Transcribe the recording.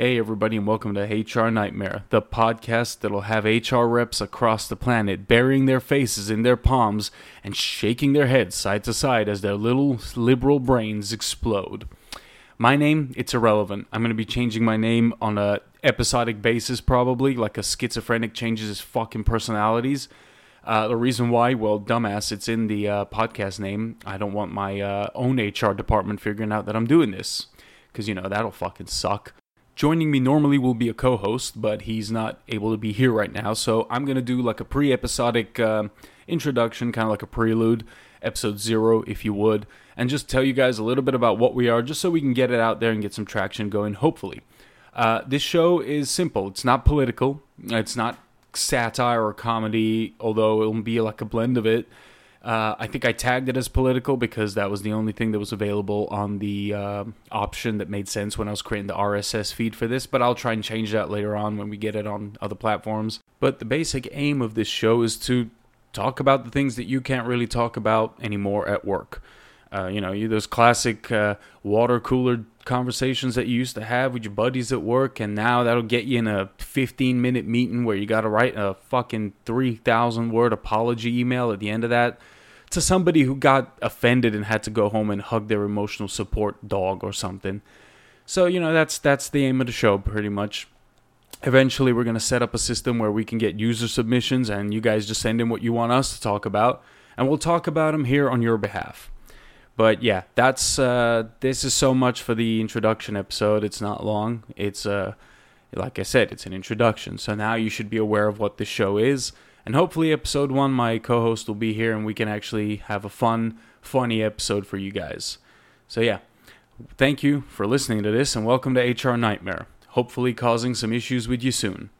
Hey, everybody, and welcome to HR Nightmare, the podcast that'll have HR reps across the planet burying their faces in their palms and shaking their heads side to side as their little liberal brains explode. My name, it's irrelevant. I'm going to be changing my name on a episodic basis, probably, like a schizophrenic changes his fucking personalities. Uh, the reason why, well, dumbass, it's in the uh, podcast name. I don't want my uh, own HR department figuring out that I'm doing this. Because, you know, that'll fucking suck. Joining me normally will be a co host, but he's not able to be here right now. So I'm going to do like a pre episodic uh, introduction, kind of like a prelude, episode zero, if you would, and just tell you guys a little bit about what we are, just so we can get it out there and get some traction going, hopefully. Uh, this show is simple. It's not political. It's not satire or comedy, although it'll be like a blend of it. Uh, I think I tagged it as political because that was the only thing that was available on the uh, option that made sense when I was creating the RSS feed for this, but I'll try and change that later on when we get it on other platforms. But the basic aim of this show is to talk about the things that you can't really talk about anymore at work. Uh, you know, you, those classic uh, water cooler conversations that you used to have with your buddies at work, and now that'll get you in a 15 minute meeting where you got to write a fucking 3,000 word apology email at the end of that to somebody who got offended and had to go home and hug their emotional support dog or something. So, you know, that's that's the aim of the show pretty much. Eventually, we're going to set up a system where we can get user submissions and you guys just send in what you want us to talk about, and we'll talk about them here on your behalf. But yeah, that's uh, this is so much for the introduction episode. It's not long. It's uh, like I said, it's an introduction. So now you should be aware of what the show is and hopefully, episode one, my co host will be here and we can actually have a fun, funny episode for you guys. So, yeah, thank you for listening to this and welcome to HR Nightmare. Hopefully, causing some issues with you soon.